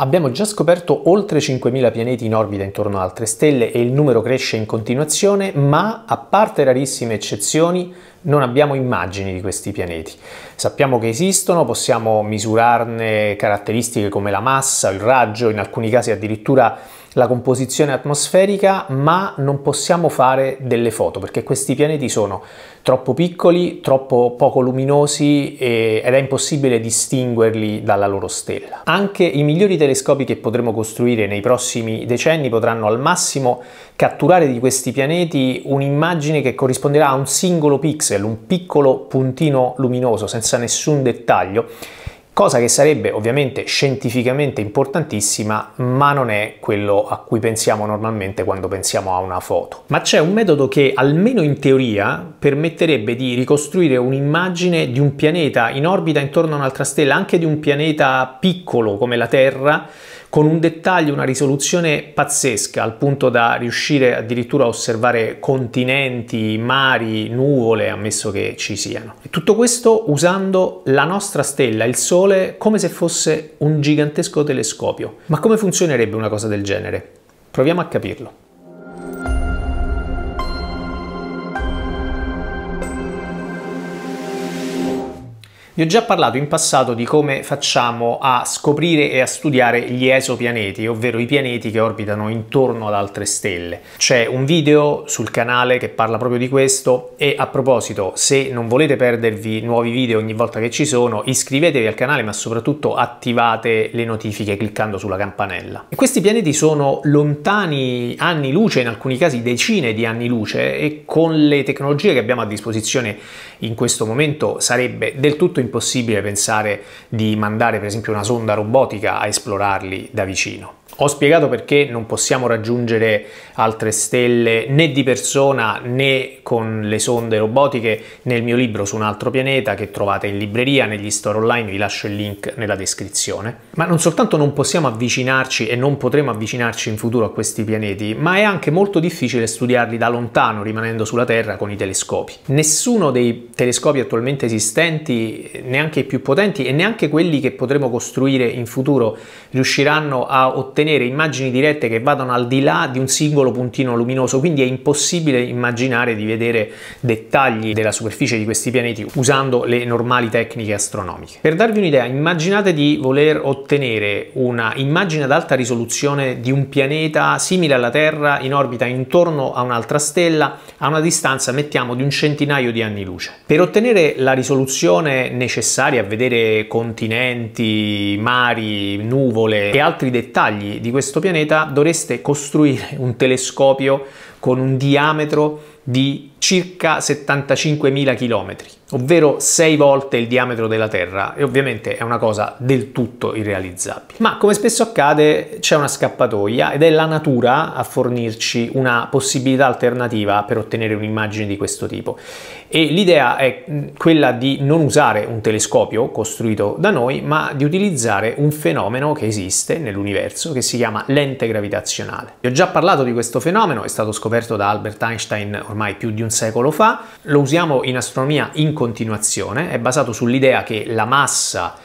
Abbiamo già scoperto oltre 5.000 pianeti in orbita intorno ad altre stelle e il numero cresce in continuazione, ma a parte rarissime eccezioni non abbiamo immagini di questi pianeti. Sappiamo che esistono, possiamo misurarne caratteristiche come la massa, il raggio, in alcuni casi addirittura la composizione atmosferica, ma non possiamo fare delle foto perché questi pianeti sono troppo piccoli, troppo poco luminosi ed è impossibile distinguerli dalla loro stella. Anche i migliori telescopi che potremo costruire nei prossimi decenni potranno al massimo catturare di questi pianeti un'immagine che corrisponderà a un singolo pixel, un piccolo puntino luminoso senza nessun dettaglio cosa che sarebbe ovviamente scientificamente importantissima, ma non è quello a cui pensiamo normalmente quando pensiamo a una foto. Ma c'è un metodo che, almeno in teoria, permetterebbe di ricostruire un'immagine di un pianeta in orbita intorno a un'altra stella, anche di un pianeta piccolo come la Terra, con un dettaglio, una risoluzione pazzesca, al punto da riuscire addirittura a osservare continenti, mari, nuvole, ammesso che ci siano. E tutto questo usando la nostra stella, il Sole, come se fosse un gigantesco telescopio. Ma come funzionerebbe una cosa del genere? Proviamo a capirlo. Vi ho già parlato in passato di come facciamo a scoprire e a studiare gli esopianeti, ovvero i pianeti che orbitano intorno ad altre stelle. C'è un video sul canale che parla proprio di questo e a proposito, se non volete perdervi nuovi video ogni volta che ci sono, iscrivetevi al canale ma soprattutto attivate le notifiche cliccando sulla campanella. E questi pianeti sono lontani anni luce, in alcuni casi decine di anni luce e con le tecnologie che abbiamo a disposizione in questo momento sarebbe del tutto impossibile impossibile pensare di mandare per esempio una sonda robotica a esplorarli da vicino. Ho spiegato perché non possiamo raggiungere altre stelle né di persona né con le sonde robotiche nel mio libro su un altro pianeta che trovate in libreria, negli store online, vi lascio il link nella descrizione. Ma non soltanto non possiamo avvicinarci e non potremo avvicinarci in futuro a questi pianeti, ma è anche molto difficile studiarli da lontano rimanendo sulla Terra con i telescopi. Nessuno dei telescopi attualmente esistenti, neanche i più potenti e neanche quelli che potremo costruire in futuro, riusciranno a ottenere ottenere immagini dirette che vadano al di là di un singolo puntino luminoso, quindi è impossibile immaginare di vedere dettagli della superficie di questi pianeti usando le normali tecniche astronomiche. Per darvi un'idea, immaginate di voler ottenere una immagine ad alta risoluzione di un pianeta simile alla Terra in orbita intorno a un'altra stella a una distanza, mettiamo, di un centinaio di anni luce. Per ottenere la risoluzione necessaria a vedere continenti, mari, nuvole e altri dettagli di questo pianeta dovreste costruire un telescopio con un diametro di circa 75.000 km ovvero 6 volte il diametro della Terra e ovviamente è una cosa del tutto irrealizzabile. Ma come spesso accade c'è una scappatoia ed è la natura a fornirci una possibilità alternativa per ottenere un'immagine di questo tipo e l'idea è quella di non usare un telescopio costruito da noi ma di utilizzare un fenomeno che esiste nell'universo che si chiama lente gravitazionale. Vi ho già parlato di questo fenomeno, è stato scoperto da Albert Einstein ormai più di un secolo fa, lo usiamo in astronomia in continuazione, è basato sull'idea che la massa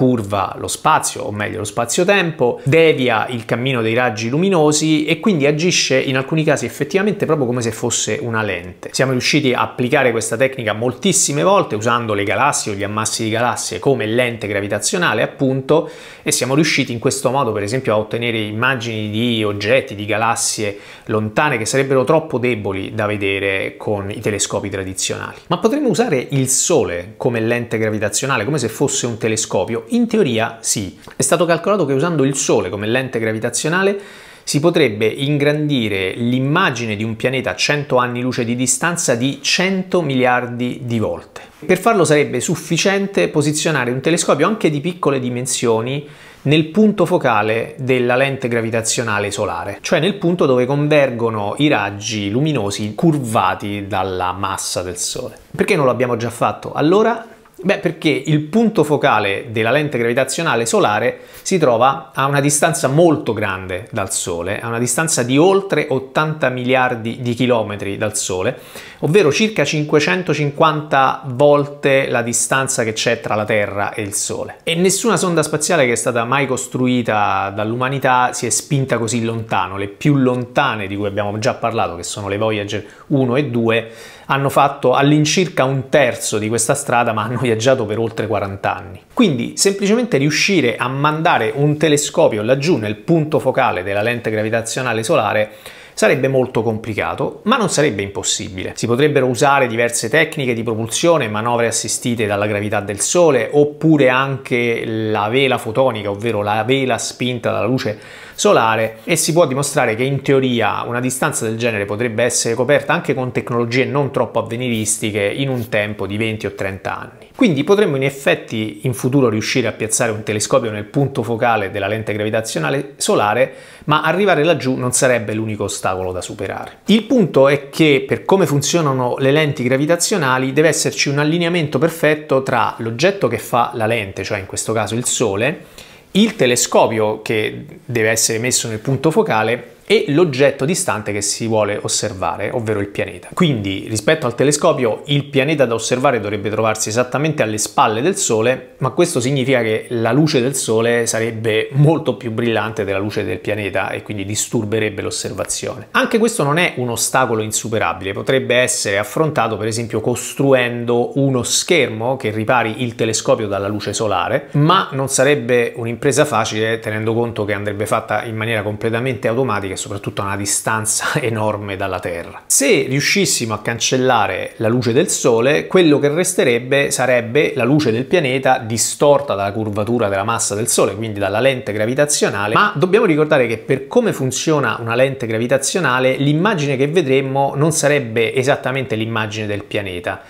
curva lo spazio, o meglio lo spazio-tempo, devia il cammino dei raggi luminosi e quindi agisce in alcuni casi effettivamente proprio come se fosse una lente. Siamo riusciti a applicare questa tecnica moltissime volte usando le galassie o gli ammassi di galassie come lente gravitazionale appunto e siamo riusciti in questo modo per esempio a ottenere immagini di oggetti, di galassie lontane che sarebbero troppo deboli da vedere con i telescopi tradizionali. Ma potremmo usare il Sole come lente gravitazionale, come se fosse un telescopio in teoria sì. È stato calcolato che usando il Sole come lente gravitazionale si potrebbe ingrandire l'immagine di un pianeta a 100 anni luce di distanza di 100 miliardi di volte. Per farlo sarebbe sufficiente posizionare un telescopio anche di piccole dimensioni nel punto focale della lente gravitazionale solare, cioè nel punto dove convergono i raggi luminosi curvati dalla massa del Sole. Perché non l'abbiamo già fatto? Allora Beh, perché il punto focale della lente gravitazionale solare si trova a una distanza molto grande dal Sole, a una distanza di oltre 80 miliardi di chilometri dal Sole, ovvero circa 550 volte la distanza che c'è tra la Terra e il Sole. E nessuna sonda spaziale che è stata mai costruita dall'umanità si è spinta così lontano. Le più lontane di cui abbiamo già parlato, che sono le Voyager 1 e 2, hanno fatto all'incirca un terzo di questa strada ma hanno viaggiato per oltre 40 anni. Quindi semplicemente riuscire a mandare un telescopio laggiù nel punto focale della lente gravitazionale solare sarebbe molto complicato, ma non sarebbe impossibile. Si potrebbero usare diverse tecniche di propulsione, manovre assistite dalla gravità del Sole, oppure anche la vela fotonica, ovvero la vela spinta dalla luce solare e si può dimostrare che in teoria una distanza del genere potrebbe essere coperta anche con tecnologie non troppo avveniristiche in un tempo di 20 o 30 anni. Quindi potremmo in effetti in futuro riuscire a piazzare un telescopio nel punto focale della lente gravitazionale solare, ma arrivare laggiù non sarebbe l'unico ostacolo da superare. Il punto è che per come funzionano le lenti gravitazionali deve esserci un allineamento perfetto tra l'oggetto che fa la lente, cioè in questo caso il Sole, il telescopio che deve essere messo nel punto focale e l'oggetto distante che si vuole osservare, ovvero il pianeta. Quindi rispetto al telescopio il pianeta da osservare dovrebbe trovarsi esattamente alle spalle del Sole, ma questo significa che la luce del Sole sarebbe molto più brillante della luce del pianeta e quindi disturberebbe l'osservazione. Anche questo non è un ostacolo insuperabile, potrebbe essere affrontato per esempio costruendo uno schermo che ripari il telescopio dalla luce solare, ma non sarebbe un'impresa facile tenendo conto che andrebbe fatta in maniera completamente automatica soprattutto a una distanza enorme dalla Terra. Se riuscissimo a cancellare la luce del Sole, quello che resterebbe sarebbe la luce del pianeta distorta dalla curvatura della massa del Sole, quindi dalla lente gravitazionale, ma dobbiamo ricordare che per come funziona una lente gravitazionale, l'immagine che vedremmo non sarebbe esattamente l'immagine del pianeta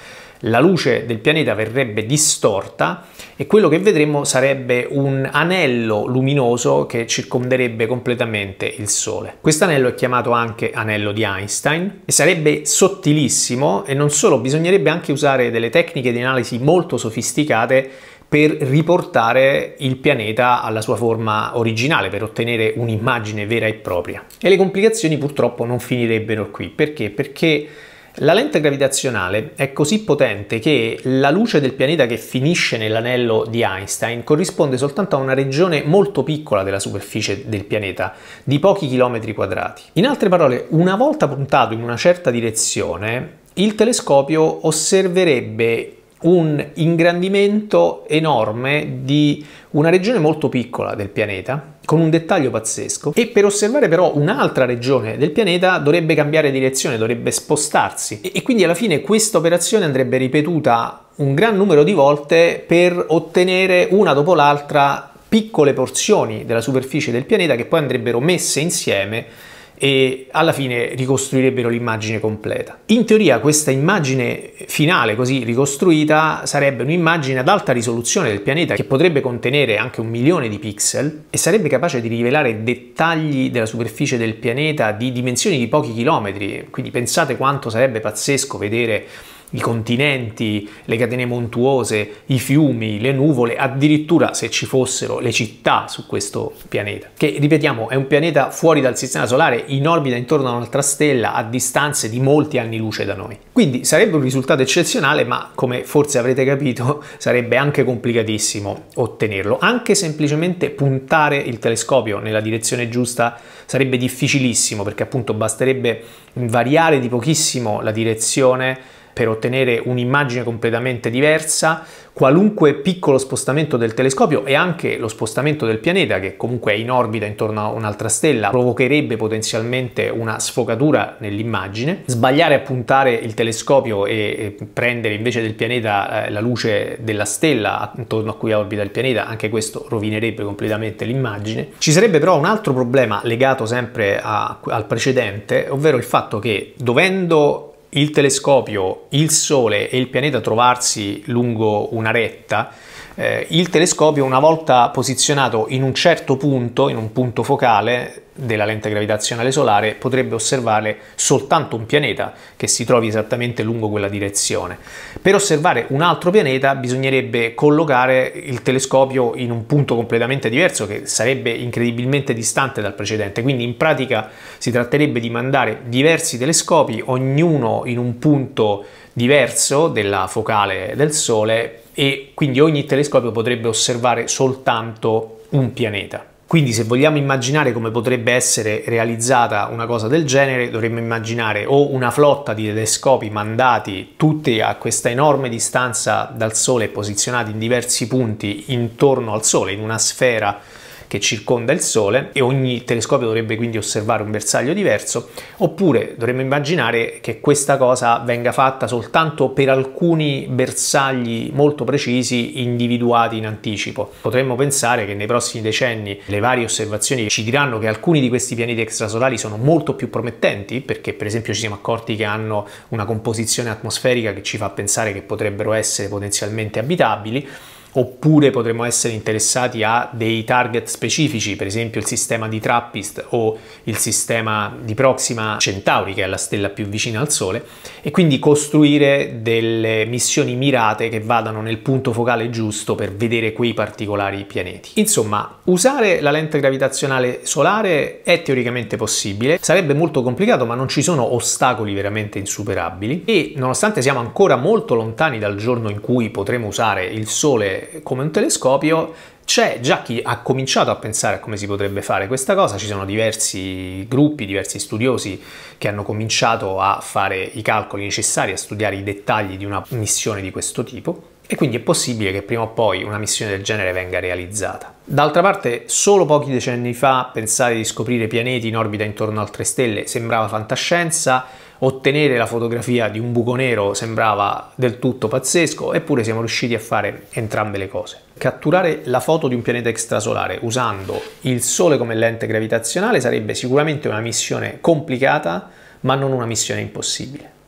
la luce del pianeta verrebbe distorta e quello che vedremo sarebbe un anello luminoso che circonderebbe completamente il Sole. Questo anello è chiamato anche anello di Einstein e sarebbe sottilissimo e non solo, bisognerebbe anche usare delle tecniche di analisi molto sofisticate per riportare il pianeta alla sua forma originale, per ottenere un'immagine vera e propria. E le complicazioni purtroppo non finirebbero qui. Perché? Perché la lente gravitazionale è così potente che la luce del pianeta che finisce nell'anello di Einstein corrisponde soltanto a una regione molto piccola della superficie del pianeta, di pochi chilometri quadrati. In altre parole, una volta puntato in una certa direzione, il telescopio osserverebbe un ingrandimento enorme di una regione molto piccola del pianeta con un dettaglio pazzesco. E per osservare però un'altra regione del pianeta dovrebbe cambiare direzione, dovrebbe spostarsi. E, quindi alla fine questa operazione andrebbe ripetuta un gran numero di volte per ottenere una dopo l'altra piccole porzioni della superficie del pianeta che poi andrebbero messe insieme e alla fine ricostruirebbero l'immagine completa. In teoria questa immagine finale così ricostruita sarebbe un'immagine ad alta risoluzione del pianeta che potrebbe contenere anche un milione di pixel e sarebbe capace di rivelare dettagli della superficie del pianeta di dimensioni di pochi chilometri, quindi pensate quanto sarebbe pazzesco vedere i continenti, le catene montuose, i fiumi, le nuvole, addirittura se ci fossero le città su questo pianeta, che ripetiamo è un pianeta fuori dal sistema solare, in orbita intorno a un'altra stella, a distanze di molti anni luce da noi. Quindi sarebbe un risultato eccezionale, ma come forse avrete capito sarebbe anche complicatissimo ottenerlo. Anche semplicemente puntare il telescopio nella direzione giusta sarebbe difficilissimo perché appunto basterebbe variare di pochissimo la direzione per ottenere un'immagine completamente diversa, qualunque piccolo spostamento del telescopio e anche lo spostamento del pianeta, che comunque è in orbita intorno a un'altra stella, provocherebbe potenzialmente una sfocatura nell'immagine. Sbagliare a puntare il telescopio e prendere invece del pianeta eh, la luce della stella intorno a cui orbita il pianeta, anche questo rovinerebbe completamente l'immagine. Ci sarebbe però un altro problema legato sempre a, al precedente, ovvero il fatto che dovendo il telescopio, il Sole e il pianeta trovarsi lungo una retta, eh, il telescopio una volta posizionato in un certo punto, in un punto focale, della lente gravitazionale solare potrebbe osservare soltanto un pianeta che si trovi esattamente lungo quella direzione. Per osservare un altro pianeta bisognerebbe collocare il telescopio in un punto completamente diverso che sarebbe incredibilmente distante dal precedente, quindi in pratica si tratterebbe di mandare diversi telescopi, ognuno in un punto diverso della focale del Sole e quindi ogni telescopio potrebbe osservare soltanto un pianeta. Quindi se vogliamo immaginare come potrebbe essere realizzata una cosa del genere, dovremmo immaginare o una flotta di telescopi mandati tutti a questa enorme distanza dal Sole posizionati in diversi punti intorno al Sole, in una sfera che circonda il Sole e ogni telescopio dovrebbe quindi osservare un bersaglio diverso, oppure dovremmo immaginare che questa cosa venga fatta soltanto per alcuni bersagli molto precisi individuati in anticipo. Potremmo pensare che nei prossimi decenni le varie osservazioni ci diranno che alcuni di questi pianeti extrasolari sono molto più promettenti, perché per esempio ci siamo accorti che hanno una composizione atmosferica che ci fa pensare che potrebbero essere potenzialmente abitabili, oppure potremmo essere interessati a dei target specifici, per esempio il sistema di Trappist o il sistema di Proxima Centauri, che è la stella più vicina al Sole, e quindi costruire delle missioni mirate che vadano nel punto focale giusto per vedere quei particolari pianeti. Insomma, usare la lente gravitazionale solare è teoricamente possibile, sarebbe molto complicato, ma non ci sono ostacoli veramente insuperabili e nonostante siamo ancora molto lontani dal giorno in cui potremo usare il Sole come un telescopio, c'è già chi ha cominciato a pensare a come si potrebbe fare questa cosa, ci sono diversi gruppi, diversi studiosi che hanno cominciato a fare i calcoli necessari, a studiare i dettagli di una missione di questo tipo e quindi è possibile che prima o poi una missione del genere venga realizzata. D'altra parte, solo pochi decenni fa pensare di scoprire pianeti in orbita intorno a altre stelle sembrava fantascienza, ottenere la fotografia di un buco nero sembrava del tutto pazzesco, eppure siamo riusciti a fare entrambe le cose. Catturare la foto di un pianeta extrasolare usando il Sole come lente gravitazionale sarebbe sicuramente una missione complicata, ma non una missione impossibile.